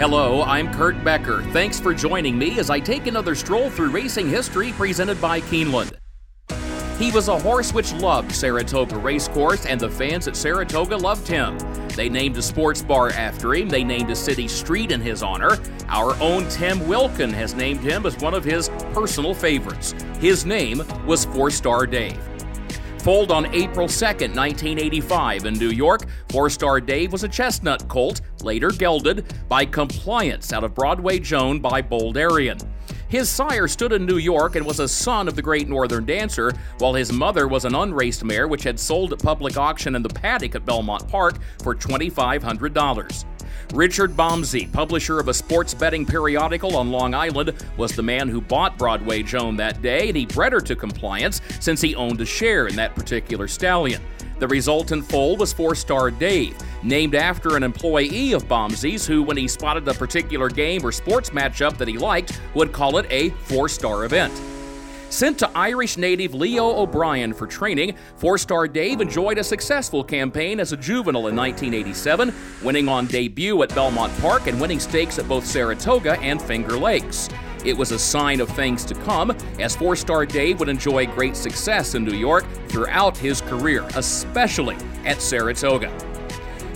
Hello, I'm Kurt Becker. Thanks for joining me as I take another stroll through racing history presented by Keeneland. He was a horse which loved Saratoga Racecourse, and the fans at Saratoga loved him. They named a sports bar after him, they named a city street in his honor. Our own Tim Wilkin has named him as one of his personal favorites. His name was Fourstardave. Foaled on April 2, 1985, in New York, Fourstardave was a chestnut colt, later gelded by Compliance out of Broadway Joan by Bold Arian. His sire stood in New York and was a son of the great Northern Dancer, while his mother was an unraced mare which had sold at public auction in the paddock at Belmont Park for $2,500. Richard Bomze, publisher of a sports betting periodical on Long Island, was the man who bought Broadway Joan that day, and he bred her to compliance since he owned a share in that particular stallion. The resultant foal was Fourstardave, named after an employee of Bomze's who, when he spotted a particular game or sports matchup that he liked, would call it a four star event. Sent to Irish native Leo O'Brien for training, Fourstardave enjoyed a successful campaign as a juvenile in 1987, winning on debut at Belmont Park and winning stakes at both Saratoga and Finger Lakes. It was a sign of things to come, as Fourstardave would enjoy great success in New York throughout his career, especially at Saratoga.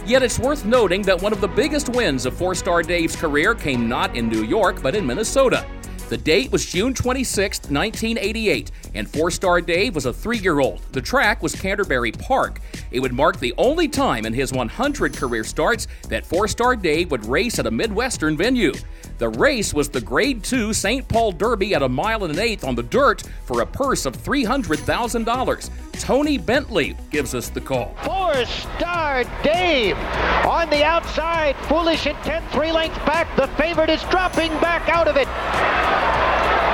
Yet it's worth noting that one of the biggest wins of Fourstardave's career came not in New York, but in Minnesota. The date was June 26, 1988, and Fourstardave was a three year old. The track was Canterbury Park. It would mark the only time in his 100 career starts that Fourstardave would race at a Midwestern venue. The race was the Grade 2 St. Paul Derby at a mile and an eighth on the dirt for a purse of $300,000. Tony Bentley gives us the call. Four star Dave on the outside. Foolish intent, three lengths back. The favorite is dropping back out of it.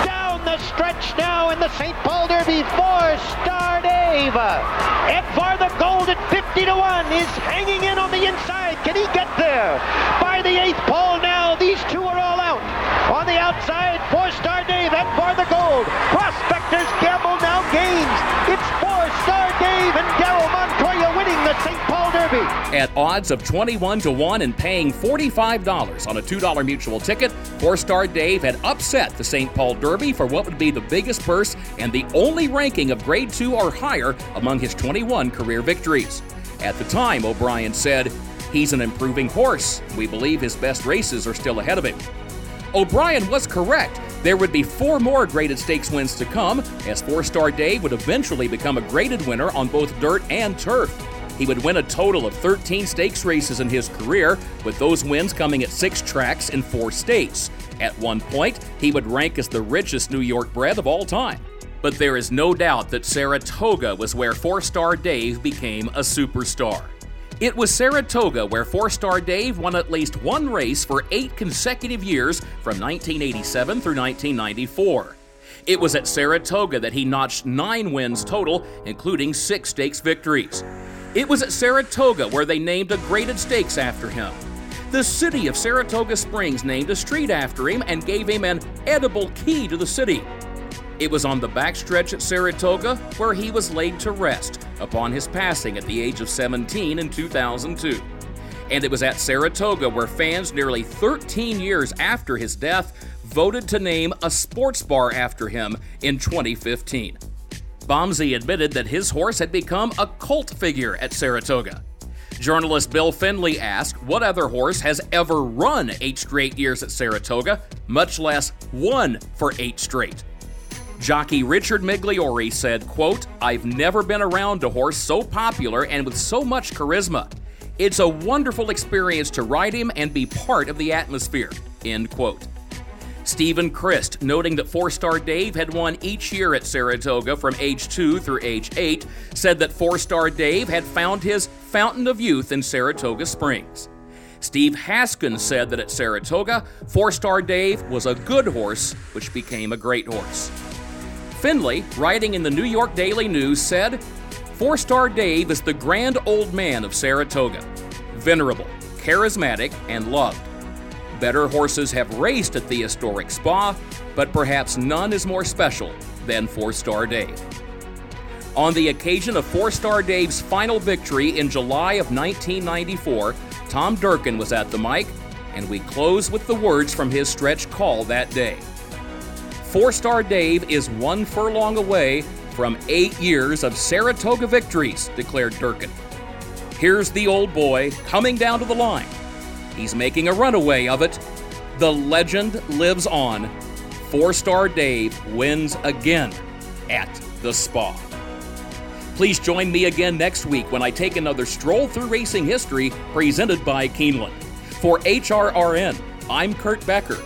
Down the stretch now in the St. Paul Derby. Four star Dave. Edvar the Gold at 50 to 1 is hanging in on the inside. Can he get there? By the eighth pole now. These two are all out. On the outside, Fourstardave, Edvar the Gold. Derby. At odds of 21 to 1 and paying $45 on a $2 mutuel ticket, Fourstardave had upset the St. Paul Derby for what would be the biggest purse and the only ranking of grade 2 or higher among his 21 career victories. At the time, O'Brien said, He's an improving horse. We believe his best races are still ahead of him. O'Brien was correct. There would be four more graded stakes wins to come, as Fourstardave would eventually become a graded winner on both dirt and turf. He would win a total of 13 stakes races in his career, with those wins coming at six tracks in four states. At one point, he would rank as the richest New York bred of all time. But there is no doubt that Saratoga was where Fourstardave became a superstar. It was Saratoga where Fourstardave won at least one race for eight consecutive years from 1987 through 1994. It was at Saratoga that he notched nine wins total, including six stakes victories. It was at Saratoga where they named a graded stakes after him. The city of Saratoga Springs named a street after him and gave him an edible key to the city. It was on the backstretch at Saratoga where he was laid to rest upon his passing at the age of 17 in 2002. And it was at Saratoga where fans nearly 13 years after his death voted to name a sports bar after him in 2015. Bomze admitted that his horse had become a cult figure at Saratoga. Journalist Bill Finley asked what other horse has ever run eight straight years at Saratoga, much less won for eight straight. Jockey Richard Migliore said, quote, I've never been around a horse so popular and with so much charisma. It's a wonderful experience to ride him and be part of the atmosphere, end quote. Steven Crist, noting that Fourstardave had won each year at Saratoga from age 2 through age 8, said that Fourstardave had found his fountain of youth in Saratoga Springs. Steve Haskins said that at Saratoga, Fourstardave was a good horse, which became a great horse. Finley, writing in the New York Daily News, said, Fourstardave is the grand old man of Saratoga, venerable, charismatic, and loved. Better horses have raced at the historic spa, but perhaps none is more special than Fourstardave. On the occasion of Fourstardave's final victory in July of 1994, Tom Durkin was at the mic. and we close with the words from his stretch call that day. Fourstardave is one furlong away from eight years of Saratoga victories, declared Durkin. Here's the old boy coming down to the line. He's making a runaway of it. The legend lives on. Fourstardave wins again at the Spa. Please join me again next week when I take another stroll through racing history presented by Keeneland. For HRRN, I'm Kurt Becker.